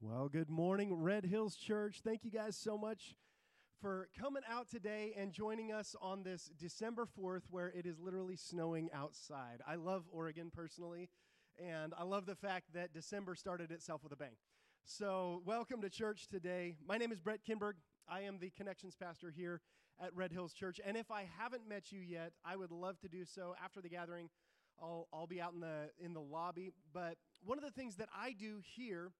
Well, good morning, Red Hills Church. Thank you guys so much for coming out today and joining us on this December 4th, where it is literally snowing outside. I love Oregon personally, and I love the fact that December started itself with a bang. So, welcome to church today. My name is Brett Kinberg. I am the connections pastor here at Red Hills Church. And if I haven't met you yet, I would love to do so after the gathering. I'll, I'll be out in the in the lobby. But one of the things that I do here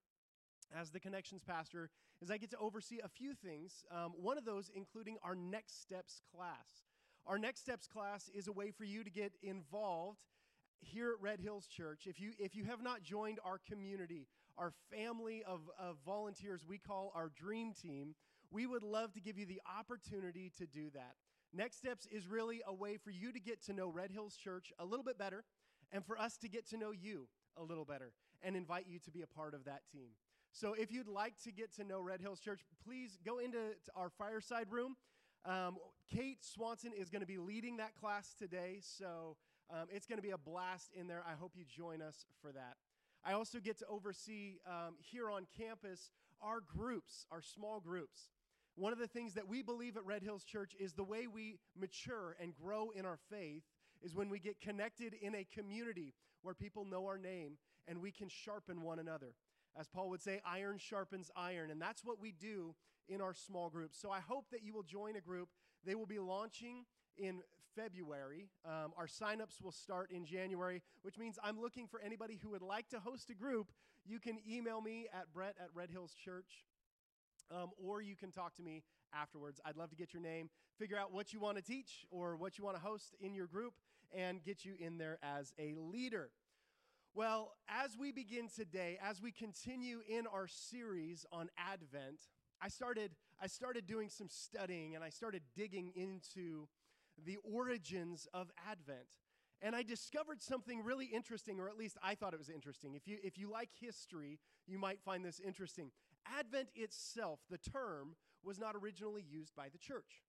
as the connections pastor is I get to oversee a few things. Um, one of those including our Next Steps class. Our Next Steps class is a way for you to get involved here at Red Hills Church. If you if you have not joined our community, our family of, of volunteers we call our dream team, we would love to give you the opportunity to do that. Next Steps is really a way for you to get to know Red Hills Church a little bit better and for us to get to know you a little better and invite you to be a part of that team. So if you'd like to get to know Red Hills Church, please go into our fireside room. Um, Kate Swanson is going to be leading that class today, so um, it's going to be a blast in there. I hope you join us for that. I also get to oversee um, here on campus our groups, our small groups. One of the things that we believe at Red Hills Church is the way we mature and grow in our faith is when we get connected in a community where people know our name and we can sharpen one another. As Paul would say, iron sharpens iron. And that's what we do in our small groups. So I hope that you will join a group. They will be launching in February. Um, our signups will start in January, which means I'm looking for anybody who would like to host a group. You can email me at brett at Red Hills Church, um, or you can talk to me afterwards. I'd love to get your name, figure out what you want to teach or what you want to host in your group, and get you in there as a leader. Well, as we begin today, as we continue in our series on Advent, I started, I started doing some studying and I started digging into the origins of Advent. And I discovered something really interesting, or at least I thought it was interesting. If you, if you like history, you might find this interesting. Advent itself, the term, was not originally used by the church.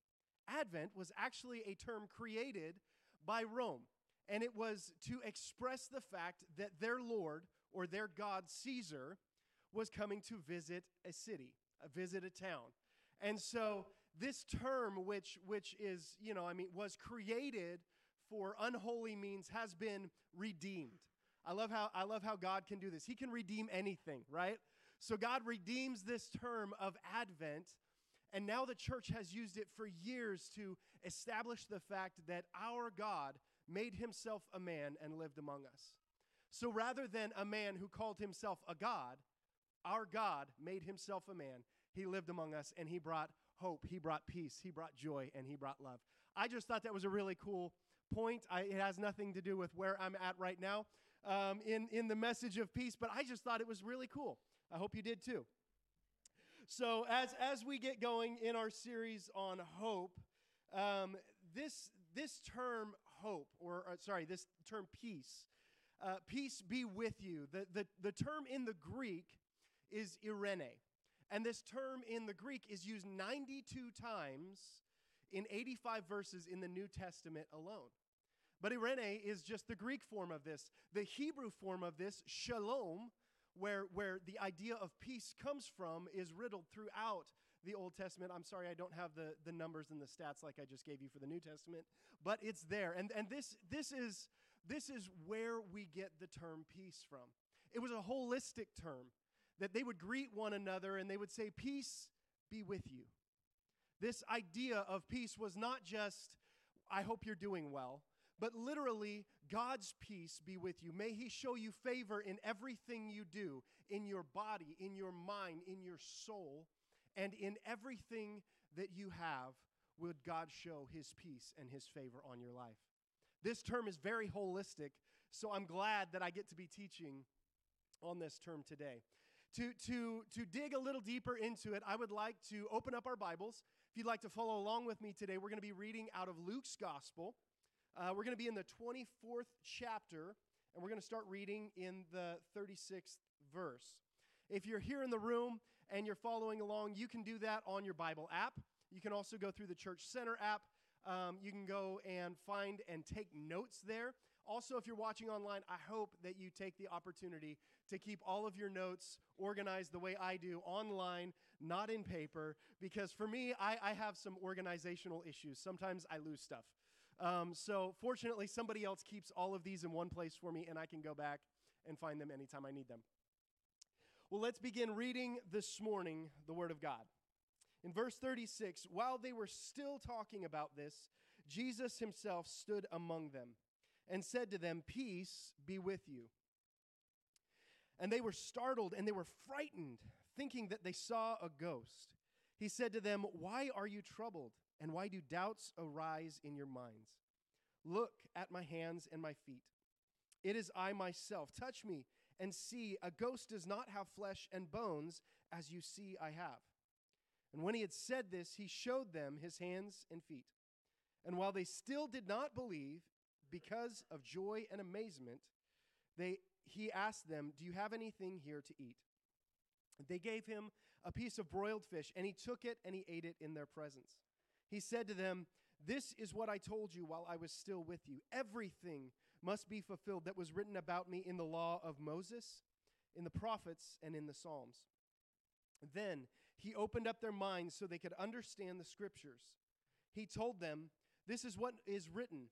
Advent was actually a term created by Rome. And it was to express the fact that their Lord or their God, Caesar, was coming to visit a city, a visit a town. And so this term, which, which is, you know, I mean, was created for unholy means, has been redeemed. I love how I love how God can do this. He can redeem anything, right? So God redeems this term of Advent, and now the church has used it for years to establish the fact that our God made himself a man and lived among us. So rather than a man who called himself a God, our God made himself a man. He lived among us and he brought hope, he brought peace, he brought joy, and he brought love. I just thought that was a really cool point. I, it has nothing to do with where I'm at right now um, in, in the message of peace, but I just thought it was really cool. I hope you did too. So, as, as we get going in our series on hope, um, this, this term hope, or uh, sorry, this term peace. Uh, peace be with you. The, the, the term in the Greek is eirene. And this term in the Greek is used 92 times in 85 verses in the New Testament alone. But eirene is just the Greek form of this. The Hebrew form of this, shalom, where, where the idea of peace comes from, is riddled throughout the Old Testament. I'm sorry I don't have the, the numbers and the stats like I just gave you for the New Testament, but it's there. And, and this, this, is, this is where we get the term peace from. It was a holistic term that they would greet one another and they would say, Peace be with you. This idea of peace was not just, I hope you're doing well, but literally, God's peace be with you. May He show you favor in everything you do, in your body, in your mind, in your soul, and in everything that you have, would God show his peace and his favor on your life. This term is very holistic, so I'm glad that I get to be teaching on this term today. To, to, to dig a little deeper into it, I would like to open up our Bibles. If you'd like to follow along with me today, we're going to be reading out of Luke's Gospel. Uh, we're going to be in the 24th chapter, and we're going to start reading in the 36th verse. If you're here in the room and you're following along, you can do that on your Bible app. You can also go through the Church Center app. Um, you can go and find and take notes there. Also, if you're watching online, I hope that you take the opportunity to keep all of your notes organized the way I do online, not in paper, because for me, I, I have some organizational issues. Sometimes I lose stuff. Um, so, fortunately, somebody else keeps all of these in one place for me, and I can go back and find them anytime I need them. Well, let's begin reading this morning the Word of God. In verse 36, while they were still talking about this, Jesus himself stood among them and said to them, Peace be with you. And they were startled and they were frightened, thinking that they saw a ghost. He said to them, Why are you troubled? And why do doubts arise in your minds? Look at my hands and my feet. It is I myself. Touch me and see. A ghost does not have flesh and bones, as you see I have. And when he had said this, he showed them his hands and feet. And while they still did not believe, because of joy and amazement, they, he asked them, Do you have anything here to eat? They gave him a piece of broiled fish, and he took it and he ate it in their presence. He said to them, This is what I told you while I was still with you. Everything must be fulfilled that was written about me in the law of Moses, in the prophets, and in the Psalms. Then he opened up their minds so they could understand the scriptures. He told them, This is what is written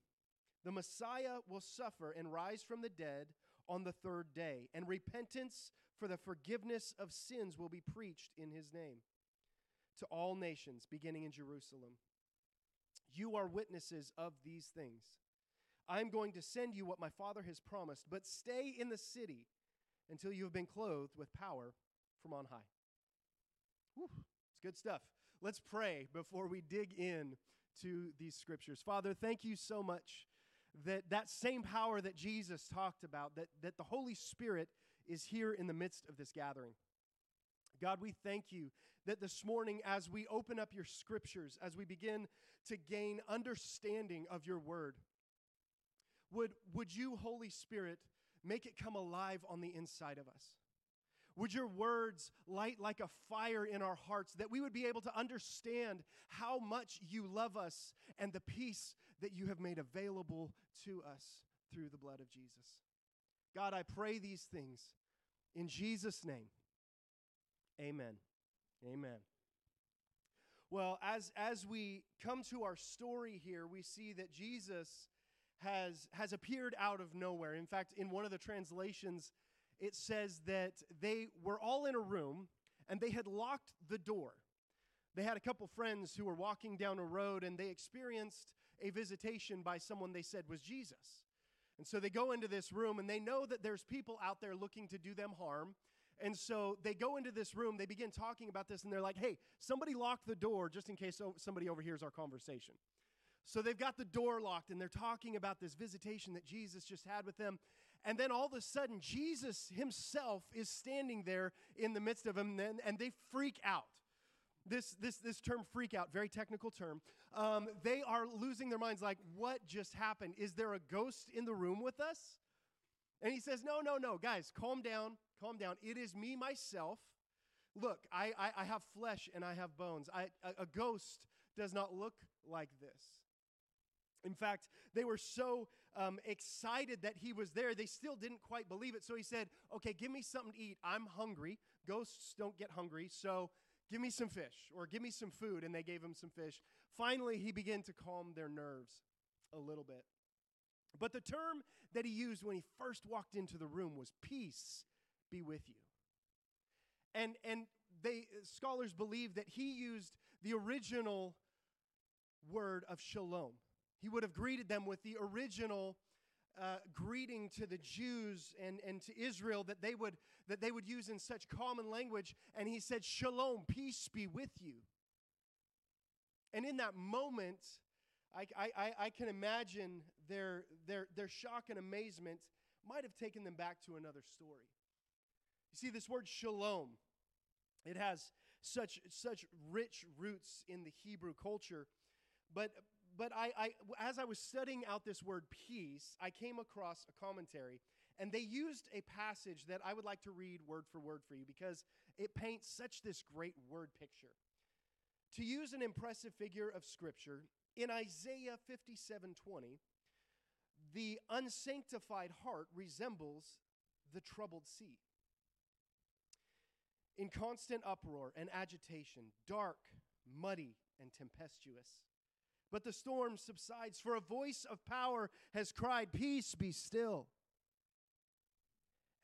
the Messiah will suffer and rise from the dead on the third day, and repentance for the forgiveness of sins will be preached in his name to all nations, beginning in Jerusalem. You are witnesses of these things. I'm going to send you what my Father has promised, but stay in the city until you have been clothed with power from on high. Whew, it's good stuff. Let's pray before we dig in to these scriptures. Father, thank you so much that that same power that Jesus talked about, that, that the Holy Spirit is here in the midst of this gathering. God, we thank you that this morning, as we open up your scriptures, as we begin to gain understanding of your word, would, would you, Holy Spirit, make it come alive on the inside of us? Would your words light like a fire in our hearts that we would be able to understand how much you love us and the peace that you have made available to us through the blood of Jesus? God, I pray these things in Jesus' name. Amen. Amen. Well, as, as we come to our story here, we see that Jesus has, has appeared out of nowhere. In fact, in one of the translations, it says that they were all in a room and they had locked the door. They had a couple friends who were walking down a road and they experienced a visitation by someone they said was Jesus. And so they go into this room and they know that there's people out there looking to do them harm. And so they go into this room, they begin talking about this, and they're like, hey, somebody lock the door just in case somebody overhears our conversation. So they've got the door locked and they're talking about this visitation that Jesus just had with them. And then all of a sudden, Jesus himself is standing there in the midst of them, and, they freak out. This, this, this term freak out, very technical term. Um, they are losing their minds like, what just happened? Is there a ghost in the room with us? And he says, no, no, no, guys, calm down, calm down. It is me, myself. Look, I, I, I have flesh and I have bones. I, a, a ghost does not look like this. In fact, they were so um, excited that he was there, they still didn't quite believe it. So he said, Okay, give me something to eat. I'm hungry. Ghosts don't get hungry, so give me some fish or give me some food. And they gave him some fish. Finally, he began to calm their nerves a little bit. But the term that he used when he first walked into the room was peace be with you. And, and they, scholars believe that he used the original word of shalom he would have greeted them with the original uh, greeting to the Jews and, and to Israel that they, would, that they would use in such common language. And he said, Shalom, peace be with you. And in that moment, I, I, I can imagine their, their, their shock and amazement might have taken them back to another story. You see, this word shalom, it has such, such rich roots in the Hebrew culture. But, but I, I, as I was studying out this word peace, I came across a commentary, and they used a passage that I would like to read word for word for you because it paints such this great word picture. To use an impressive figure of scripture, in Isaiah 57:20, the unsanctified heart resembles the troubled sea. in constant uproar and agitation, dark, muddy, and tempestuous. But the storm subsides, for a voice of power has cried, Peace, be still.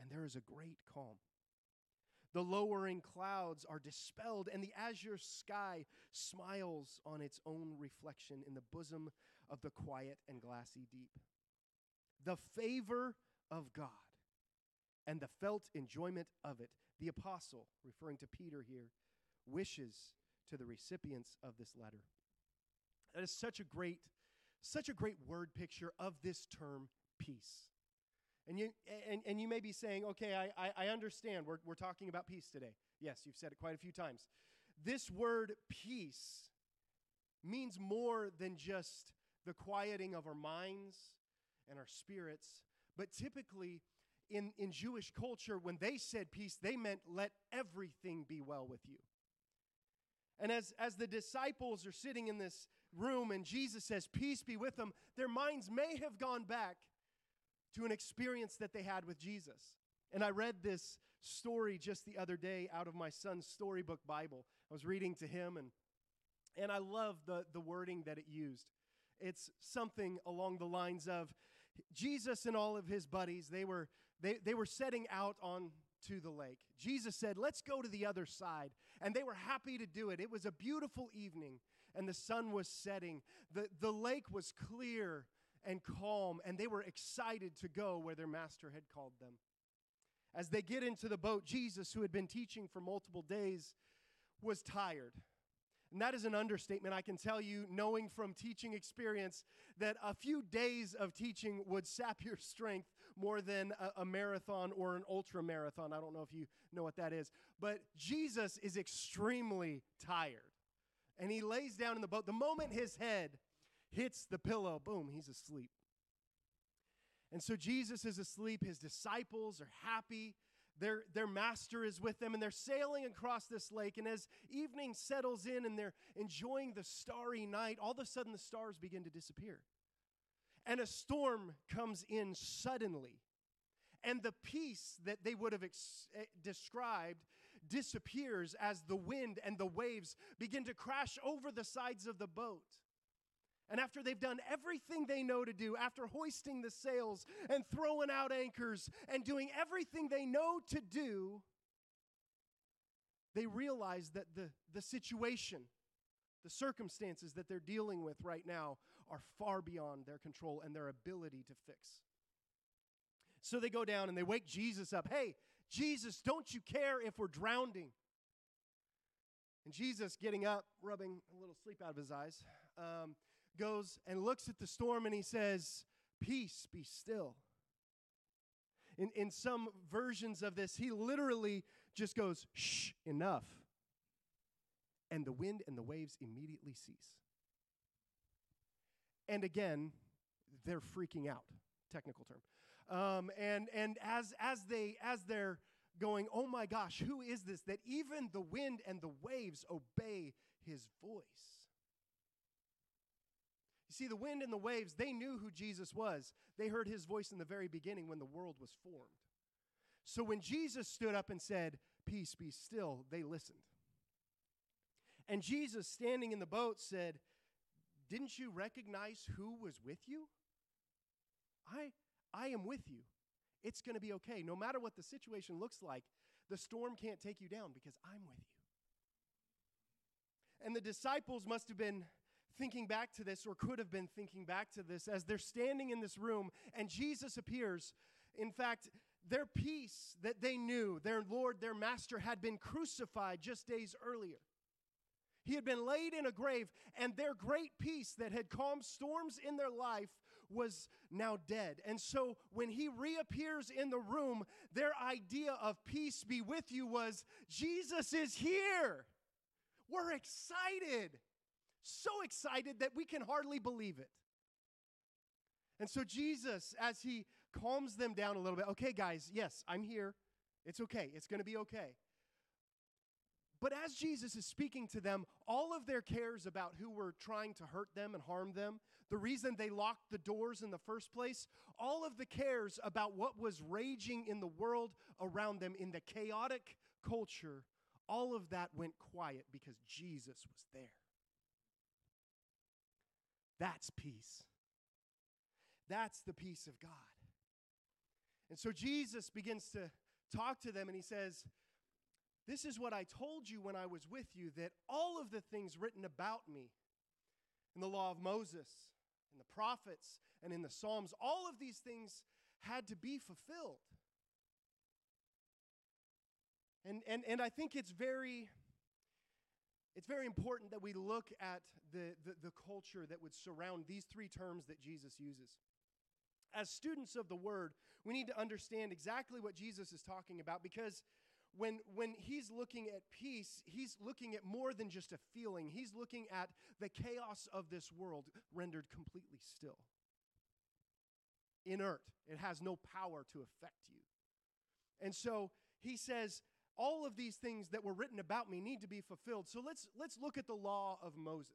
And there is a great calm. The lowering clouds are dispelled, and the azure sky smiles on its own reflection in the bosom of the quiet and glassy deep. The favor of God and the felt enjoyment of it, the apostle, referring to Peter here, wishes to the recipients of this letter. That is such a great, such a great word picture of this term, peace. And you, and, and you may be saying, okay, I, I, I understand. We're, we're talking about peace today. Yes, you've said it quite a few times. This word peace means more than just the quieting of our minds and our spirits, but typically in, in Jewish culture, when they said peace, they meant let everything be well with you. And as, as the disciples are sitting in this room and Jesus says, Peace be with them, their minds may have gone back to an experience that they had with Jesus. And I read this story just the other day out of my son's storybook Bible. I was reading to him, and, and I love the, the wording that it used. It's something along the lines of Jesus and all of his buddies, they were, they, they were setting out on to the lake. Jesus said, Let's go to the other side. And they were happy to do it. It was a beautiful evening, and the sun was setting. The, the lake was clear and calm, and they were excited to go where their master had called them. As they get into the boat, Jesus, who had been teaching for multiple days, was tired. And that is an understatement. I can tell you, knowing from teaching experience, that a few days of teaching would sap your strength more than a, a, marathon or an ultra marathon. I don't know if you know what that is. But Jesus is extremely tired. And he lays down in the boat. The moment his head hits the pillow, boom, he's asleep. And so Jesus is asleep. His disciples are happy. Their, their master is with them, and they're sailing across this lake. And as evening settles in and they're enjoying the starry night, all of a sudden the stars begin to disappear. And a storm comes in suddenly. And the peace that they would have ex- eh, described disappears as the wind and the waves begin to crash over the sides of the boat. And after they've done everything they know to do, after hoisting the sails and throwing out anchors and doing everything they know to do, they realize that the, the situation, the circumstances that they're dealing with right now are far beyond their control and their ability to fix. So they go down and they wake Jesus up. Hey, Jesus, don't you care if we're drowning? And Jesus, getting up, rubbing a little sleep out of his eyes, um, goes and looks at the storm and he says, Peace, be still. In, in some versions of this, he literally just goes, Shh, enough. And the wind and the waves immediately cease. And again, they're freaking out, technical term. Um, and and as, as, they, as they're going, Oh my gosh, who is this? That even the wind and the waves obey his voice. You see, the wind and the waves, they knew who Jesus was. They heard his voice in the very beginning when the world was formed. So when Jesus stood up and said, Peace, be still, they listened. And Jesus, standing in the boat, said, Didn't you recognize who was with you? I, I am with you. It's going to be okay. No matter what the situation looks like, the storm can't take you down because I'm with you. And the disciples must have been thinking back to this, or could have been thinking back to this, as they're standing in this room and Jesus appears. In fact, their peace that they knew, their Lord, their Master, had been crucified just days earlier. He had been laid in a grave, and their great peace that had calmed storms in their life was now dead. And so when he reappears in the room, their idea of peace be with you was Jesus is here. We're excited so excited that we can hardly believe it. And so, Jesus, as he calms them down a little bit, okay, guys, yes, I'm here. It's okay. It's going to be okay. But as Jesus is speaking to them, all of their cares about who were trying to hurt them and harm them, the reason they locked the doors in the first place, all of the cares about what was raging in the world around them in the chaotic culture, all of that went quiet because Jesus was there. That's peace. That's the peace of God. And so Jesus begins to talk to them and he says, This is what I told you when I was with you that all of the things written about me in the law of Moses, in the prophets, and in the Psalms, all of these things had to be fulfilled. And, and, and I think it's very, it's very important that we look at the, the, the culture that would surround these three terms that Jesus uses. As students of the Word, we need to understand exactly what Jesus is talking about because when, when he's looking at peace, he's looking at more than just a feeling. He's looking at the chaos of this world rendered completely still. Inert. It has no power to affect you. And so he says, all of these things that were written about me need to be fulfilled. So let's, let's look at the law of Moses.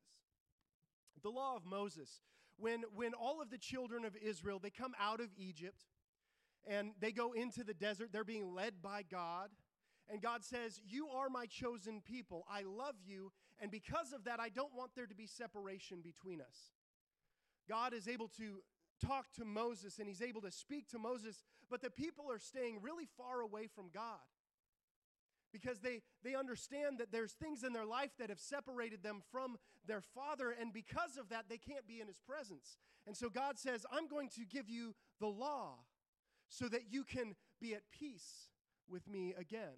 The law of Moses. When, when all of the children of Israel, they come out of Egypt and they go into the desert, they're being led by God. And God says, You are my chosen people. I love you. And because of that, I don't want there to be separation between us. God is able to talk to Moses and he's able to speak to Moses, but the people are staying really far away from God because they, they understand that there's things in their life that have separated them from their father, and because of that, they can't be in his presence. And so God says, I'm going to give you the law so that you can be at peace with me again.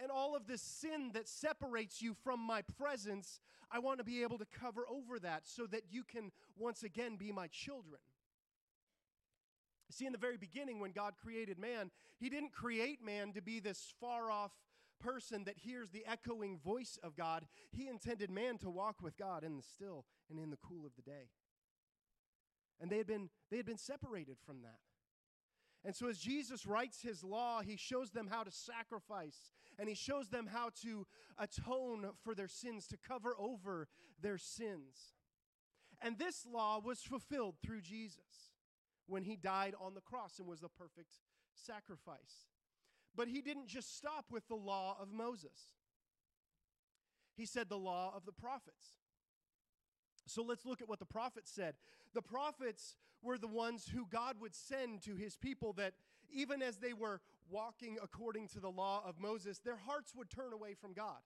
And all of the sin that separates you from my presence, I want to be able to cover over that so that you can once again be my children. See, in the very beginning, when God created man, He didn't create man to be this far off person that hears the echoing voice of God. He intended man to walk with God in the still and in the cool of the day. And they had been, they had been separated from that. And so, as Jesus writes his law, he shows them how to sacrifice and he shows them how to atone for their sins, to cover over their sins. And this law was fulfilled through Jesus when he died on the cross and was the perfect sacrifice. But he didn't just stop with the law of Moses, he said the law of the prophets. So let's look at what the prophets said. The prophets were the ones who God would send to his people that even as they were walking according to the law of Moses, their hearts would turn away from God.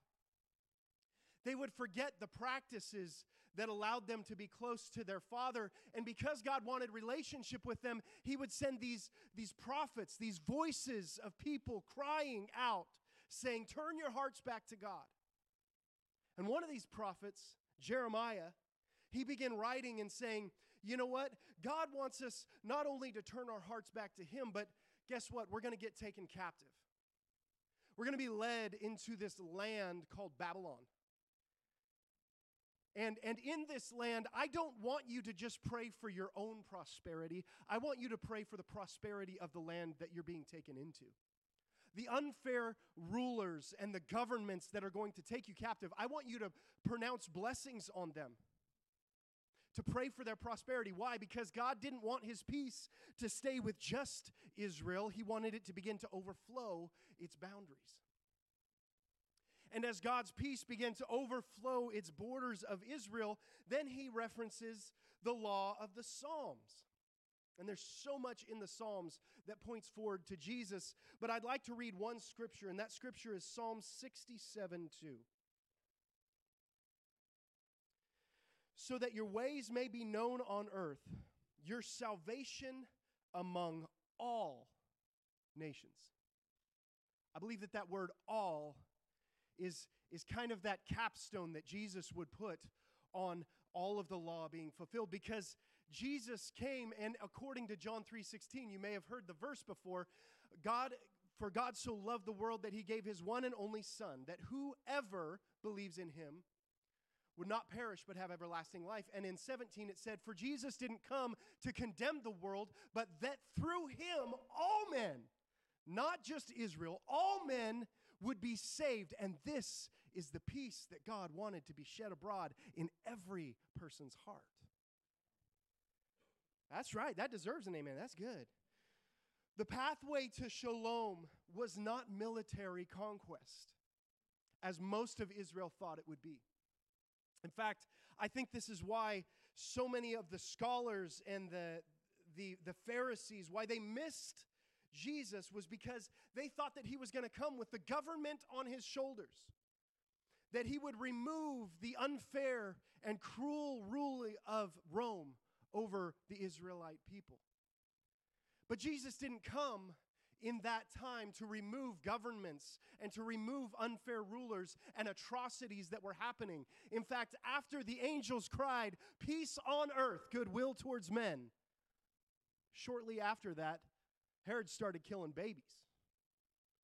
They would forget the practices that allowed them to be close to their father. And because God wanted relationship with them, he would send these, these prophets, these voices of people crying out, saying, Turn your hearts back to God. And one of these prophets, Jeremiah, he began writing and saying, You know what? God wants us not only to turn our hearts back to him, but guess what? We're going to get taken captive. We're going to be led into this land called Babylon. And, and in this land, I don't want you to just pray for your own prosperity. I want you to pray for the prosperity of the land that you're being taken into. The unfair rulers and the governments that are going to take you captive, I want you to pronounce blessings on them, to pray for their prosperity. Why? Because God didn't want his peace to stay with just Israel, he wanted it to begin to overflow its boundaries. And as God's peace began to overflow its borders of Israel, then he references the law of the Psalms. And there's so much in the Psalms that points forward to Jesus. But I'd like to read one scripture, and that scripture is Psalm 67 2. So that your ways may be known on earth, your salvation among all nations. I believe that that word all is, is kind of that capstone that Jesus would put on all of the law being fulfilled because Jesus came and according to John 3:16 you may have heard the verse before God for God so loved the world that he gave his one and only son that whoever believes in him would not perish but have everlasting life and in 17 it said for Jesus didn't come to condemn the world but that through him all men not just Israel all men would be saved. And this is the peace that God wanted to be shed abroad in every person's heart. That's right. That deserves an amen. That's good. The pathway to shalom was not military conquest. as most of Israel thought it would be. In fact, I think this is why so many of the scholars and the, the, the Pharisees, why they missed Jesus was because they thought that he was going to come with the government on his shoulders, that he would remove the unfair and cruel rule of Rome over the Israelite people. But Jesus didn't come in that time to remove governments and to remove unfair rulers and atrocities that were happening. In fact, after the angels cried, Peace on earth, goodwill towards men, shortly after that, Herod started killing babies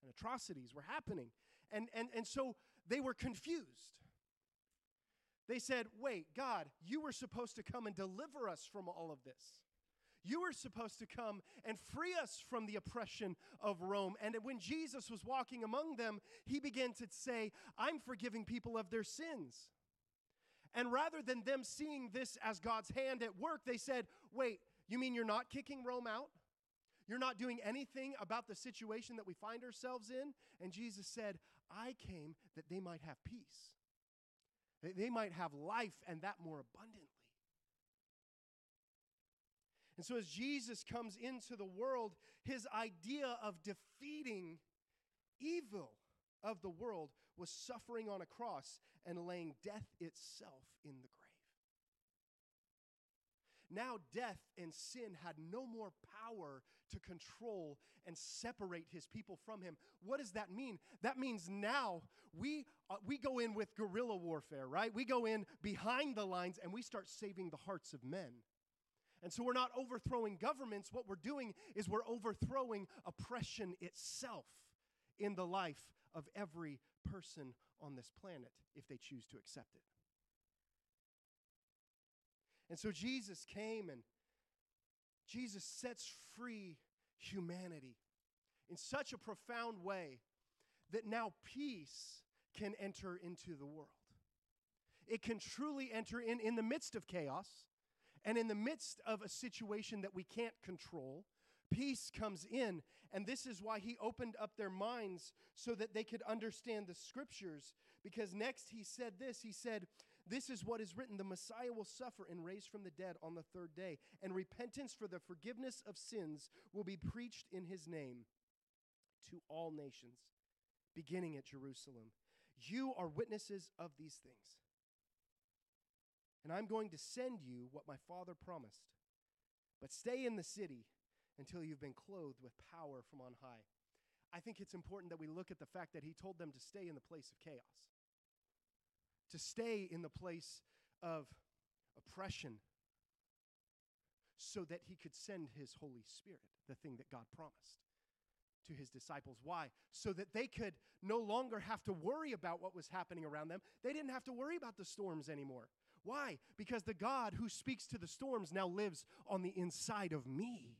and atrocities were happening. And, and, and so they were confused. They said, Wait, God, you were supposed to come and deliver us from all of this. You were supposed to come and free us from the oppression of Rome. And when Jesus was walking among them, he began to say, I'm forgiving people of their sins. And rather than them seeing this as God's hand at work, they said, Wait, you mean you're not kicking Rome out? You're not doing anything about the situation that we find ourselves in? And Jesus said, I came that they might have peace. They might have life and that more abundantly. And so, as Jesus comes into the world, his idea of defeating evil of the world was suffering on a cross and laying death itself in the grave. Now, death and sin had no more power to control and separate his people from him. What does that mean? That means now we, uh, we go in with guerrilla warfare, right? We go in behind the lines and we start saving the hearts of men. And so we're not overthrowing governments. What we're doing is we're overthrowing oppression itself in the life of every person on this planet if they choose to accept it. And so Jesus came and Jesus sets free humanity in such a profound way that now peace can enter into the world. It can truly enter in in the midst of chaos and in the midst of a situation that we can't control. Peace comes in, and this is why he opened up their minds so that they could understand the scriptures. Because next he said this He said, this is what is written the Messiah will suffer and raise from the dead on the third day, and repentance for the forgiveness of sins will be preached in his name to all nations, beginning at Jerusalem. You are witnesses of these things. And I'm going to send you what my Father promised. But stay in the city until you've been clothed with power from on high. I think it's important that we look at the fact that he told them to stay in the place of chaos to stay in the place of oppression so that he could send his Holy Spirit, the thing that God promised to his disciples. Why? So that they could no longer have to worry about what was happening around them. They didn't have to worry about the storms anymore. Why? Because the God who speaks to the storms now lives on the inside of me.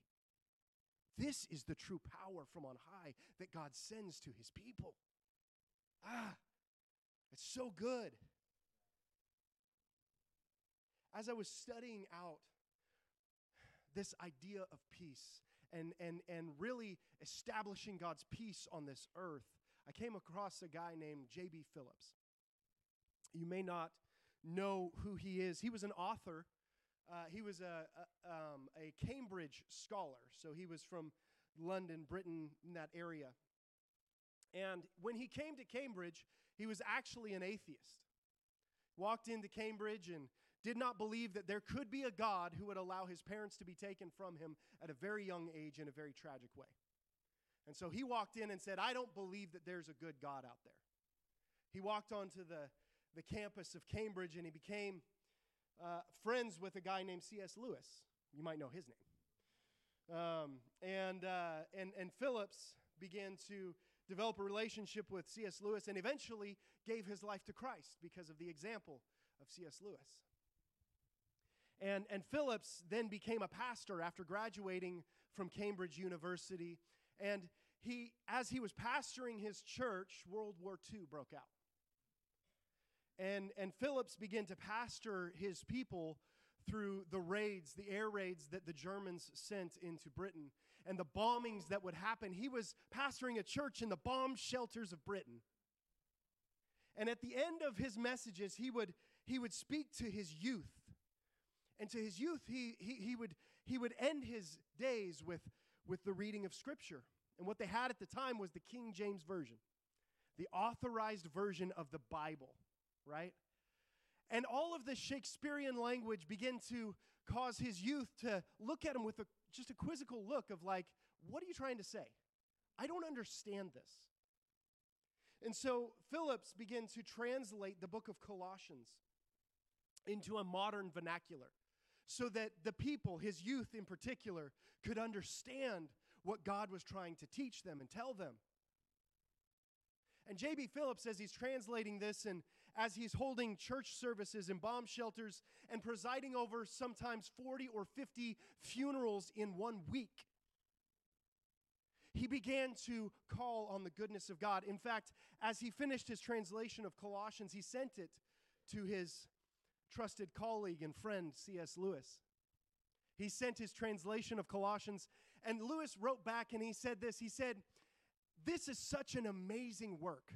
This is the true power from on high that God sends to his people. Ah, it's so good as I was studying out this idea of peace and, and, and really establishing God's peace on this earth, I came across a guy named J.B. Phillips. You may not know who he is. He was an author. Uh, he was a, a, um, a Cambridge scholar, so he was from London, Britain, in that area. And when he came to Cambridge, he was actually an atheist. Walked into Cambridge and did not believe that there could be a God who would allow his parents to be taken from him at a very young age in a very tragic way. And so he walked in and said, I don't believe that there's a good God out there. He walked onto the, the campus of Cambridge and he became uh, friends with a guy named C.S. Lewis. You might know his name. Um, and, uh, and, and Phillips began to develop a relationship with C.S. Lewis and eventually gave his life to Christ because of the example of C.S. Lewis. And, and Phillips then became a pastor after graduating from Cambridge University. And he, as he was pastoring his church, World War II broke out. And, and Phillips began to pastor his people through the raids, the air raids that the Germans sent into Britain, and the bombings that would happen. He was pastoring a church in the bomb shelters of Britain. And at the end of his messages, he would, he would speak to his youth. And to his youth, he, he, he, would, he would end his days with, with the reading of Scripture. And what they had at the time was the King James Version, the authorized version of the Bible, right? And all of the Shakespearean language began to cause his youth to look at him with a, just a quizzical look of, like, what are you trying to say? I don't understand this. And so Phillips began to translate the book of Colossians into a modern vernacular so that the people, his youth in particular, could understand what God was trying to teach them and tell them. And J.B. Phillips, as he's translating this and as he's holding church services in bomb shelters and presiding over sometimes 40 or 50 funerals in one week, he began to call on the goodness of God. In fact, as he finished his translation of Colossians, he sent it to his trusted colleague and friend, C.S. Lewis. He sent his translation of Colossians, and Lewis wrote back and he said this He said, This is such an amazing work.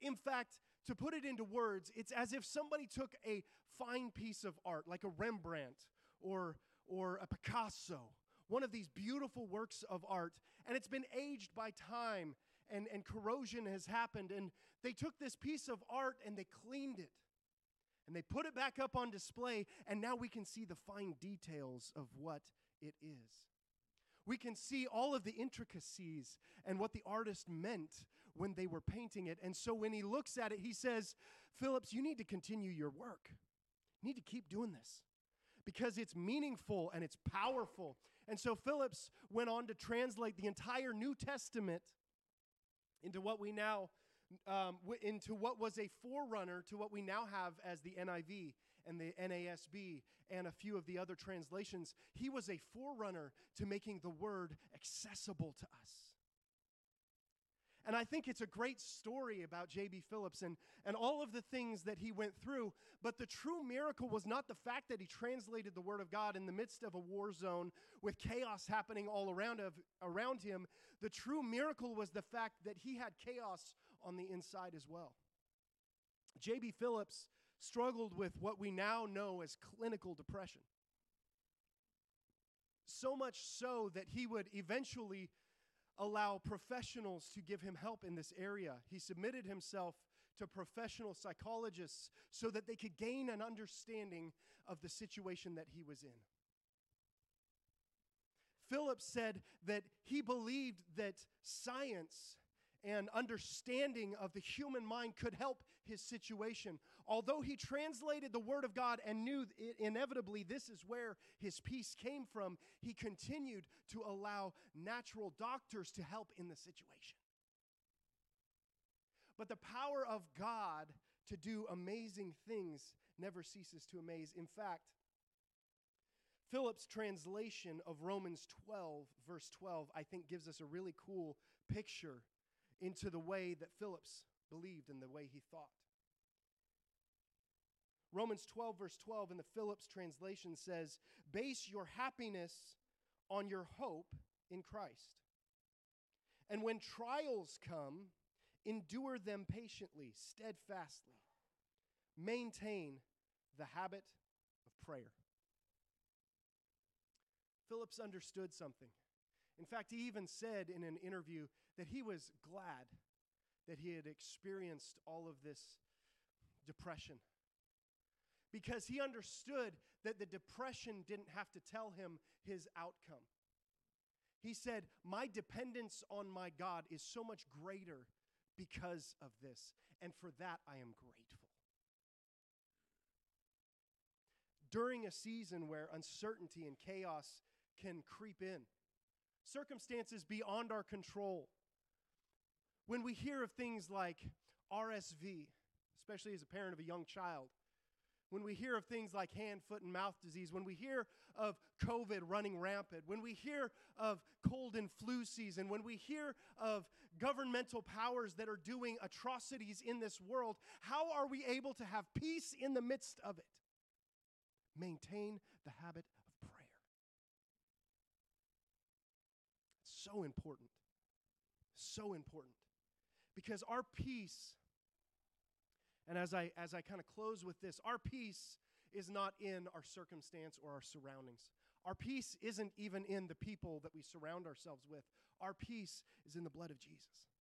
In fact, to put it into words, it's as if somebody took a fine piece of art, like a Rembrandt or, or a Picasso, one of these beautiful works of art, and it's been aged by time and, and corrosion has happened. And they took this piece of art and they cleaned it and they put it back up on display, and now we can see the fine details of what it is. We can see all of the intricacies and what the artist meant when they were painting it. And so when he looks at it, he says, Phillips, you need to continue your work. You need to keep doing this because it's meaningful and it's powerful. And so Phillips went on to translate the entire New Testament into what we now um, into what was a forerunner to what we now have as the NIV and the NASB and a few of the other translations. He was a forerunner to making the word accessible to us. And I think it's a great story about J.B. Phillips and, and all of the things that he went through. But the true miracle was not the fact that he translated the Word of God in the midst of a war zone with chaos happening all around, of, around him. The true miracle was the fact that he had chaos on the inside as well. J.B. Phillips struggled with what we now know as clinical depression. So much so that he would eventually allow professionals to give him help in this area. He submitted himself to professional psychologists so that they could gain an understanding of the situation that he was in. Phillips said that he believed that science and understanding of the human mind could help his situation. Although he translated the Word of God and knew inevitably this is where his peace came from, he continued to allow natural doctors to help in the situation. But the power of God to do amazing things never ceases to amaze. In fact, Phillips' translation of Romans 12, verse 12, I think gives us a really cool picture into the way that Phillips believed and the way he thought. Romans 12, verse 12 in the Phillips translation says, Base your happiness on your hope in Christ. And when trials come, endure them patiently, steadfastly. Maintain the habit of prayer. Phillips understood something. In fact, he even said in an interview that he was glad that he had experienced all of this depression because he understood that the depression didn't have to tell him his outcome. He said, My dependence on my God is so much greater because of this, and for that I am grateful. During a season where uncertainty and chaos can creep in, circumstances beyond our control, when we hear of things like RSV, especially as a parent of a young child, when we hear of things like hand, foot, and mouth disease, when we hear of COVID running rampant, when we hear of cold and flu season, when we hear of governmental powers that are doing atrocities in this world, how are we able to have peace in the midst of it? Maintain the habit of prayer. It's so important. So important. Because our peace And as I as I kind of close with this, our peace is not in our circumstance or our surroundings. Our peace isn't even in the people that we surround ourselves with. Our peace is in the blood of Jesus.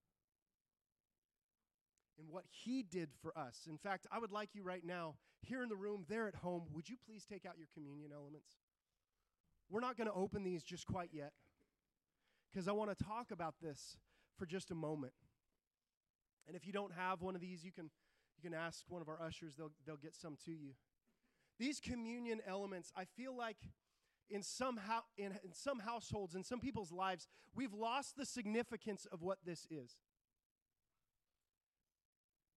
In what he did for us. In fact, I would like you right now, here in the room, there at home, would you please take out your communion elements? We're not going to open these just quite yet because I want to talk about this for just a moment. And if you don't have one of these, you can you can ask one of our ushers, they'll they'll get some to you. These communion elements, I feel like in some, ho- in, in some households, in some people's lives, we've lost the significance of what this is.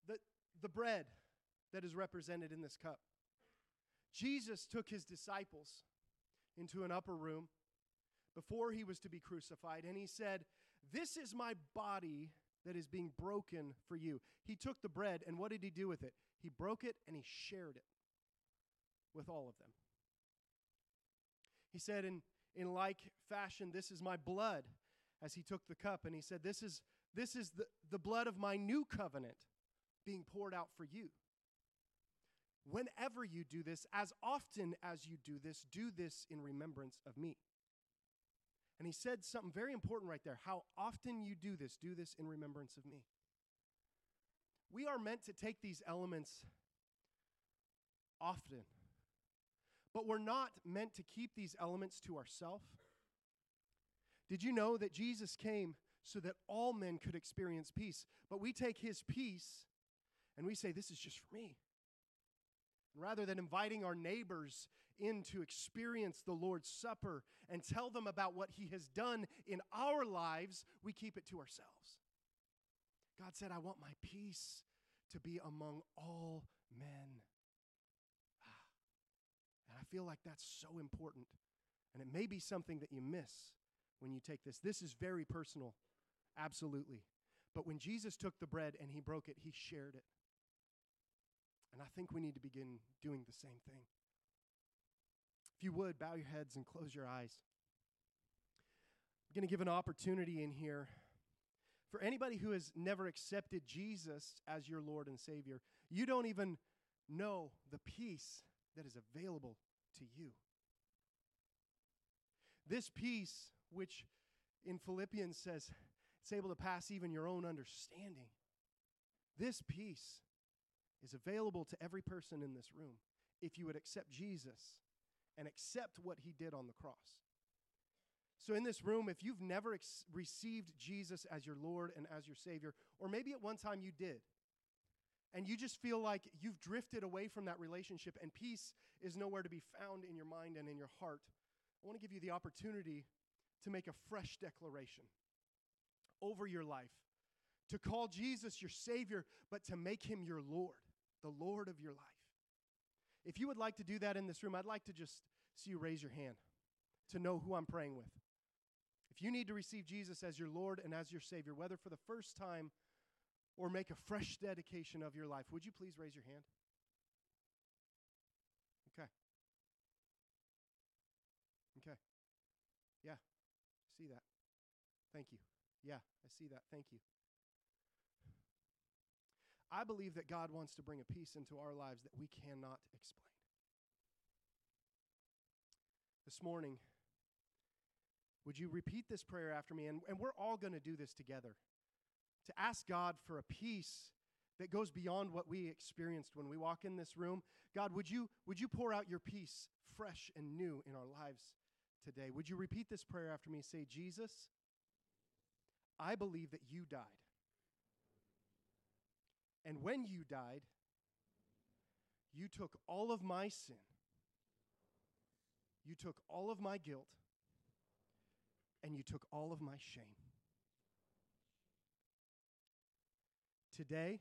The, the bread that is represented in this cup. Jesus took his disciples into an upper room before he was to be crucified, and he said, This is my body that is being broken for you. He took the bread, and what did he do with it? He broke it and he shared it with all of them. He said, in, in like fashion, this is my blood, as he took the cup, and he said, This is, this is the, the blood of my new covenant being poured out for you. Whenever you do this, as often as you do this, do this in remembrance of me. And he said something very important right there. How often you do this, do this in remembrance of me. We are meant to take these elements often, but we're not meant to keep these elements to ourselves. Did you know that Jesus came so that all men could experience peace? But we take his peace and we say, This is just for me. Rather than inviting our neighbors in to experience the Lord's Supper and tell them about what He has done in our lives, we keep it to ourselves. God said, I want my peace to be among all men. Ah. And I feel like that's so important. And it may be something that you miss when you take this. This is very personal, absolutely. But when Jesus took the bread and he broke it, he shared it. And I think we need to begin doing the same thing. If you would, bow your heads and close your eyes. I'm going to give an opportunity in here for anybody who has never accepted Jesus as your Lord and Savior. You don't even know the peace that is available to you. This peace, which in Philippians says it's able to pass even your own understanding, this peace is available to every person in this room if you would accept Jesus and accept what he did on the cross. So, in this room, if you've never ex- received Jesus as your Lord and as your Savior, or maybe at one time you did, and you just feel like you've drifted away from that relationship and peace is nowhere to be found in your mind and in your heart, I want to give you the opportunity to make a fresh declaration over your life, to call Jesus your Savior, but to make him your Lord the Lord of your life. If you would like to do that in this room, I'd like to just see you raise your hand to know who I'm praying with. If you need to receive Jesus as your Lord and as your Savior, whether for the first time or make a fresh dedication of your life, would you please raise your hand? Okay. Okay. Yeah, see that. Thank you. Yeah, I see that. Thank you. I believe that God wants to bring a peace into our lives that we cannot explain. This morning, would you repeat this prayer after me? And, and we're all going to do this together to ask God for a peace that goes beyond what we experienced when we walk in this room. God, would you, would you pour out your peace fresh and new in our lives today? Would you repeat this prayer after me? Say, Jesus, I believe that you died and when you died, you took all of my sin, you took all of my guilt, and you took all of my shame. Today,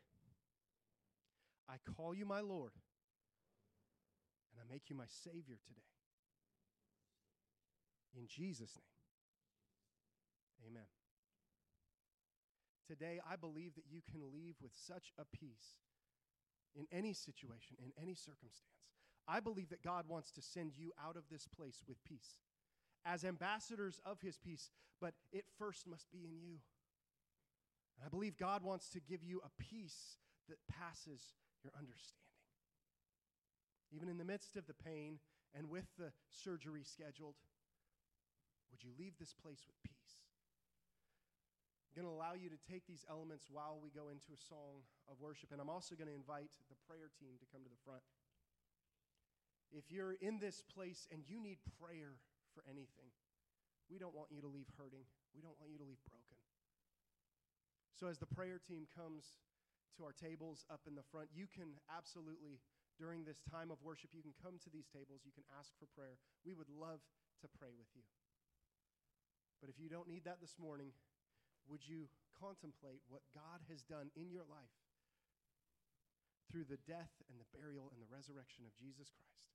I call you my Lord, and I make you my Savior today. In Jesus' name, amen. Today, I believe that you can leave with such a peace in any situation, in any circumstance. I believe that God wants to send you out of this place with peace as ambassadors of his peace, but it first must be in you. And I believe God wants to give you a peace that passes your understanding. Even in the midst of the pain and with the surgery scheduled, would you leave this place with peace? Going to allow you to take these elements while we go into a song of worship, and I'm also going to invite the prayer team to come to the front. If you're in this place and you need prayer for anything, we don't want you to leave hurting. We don't want you to leave broken. So, as the prayer team comes to our tables up in the front, you can absolutely, during this time of worship, you can come to these tables. You can ask for prayer. We would love to pray with you. But if you don't need that this morning, would you contemplate what God has done in your life through the death and the burial and the resurrection of Jesus Christ?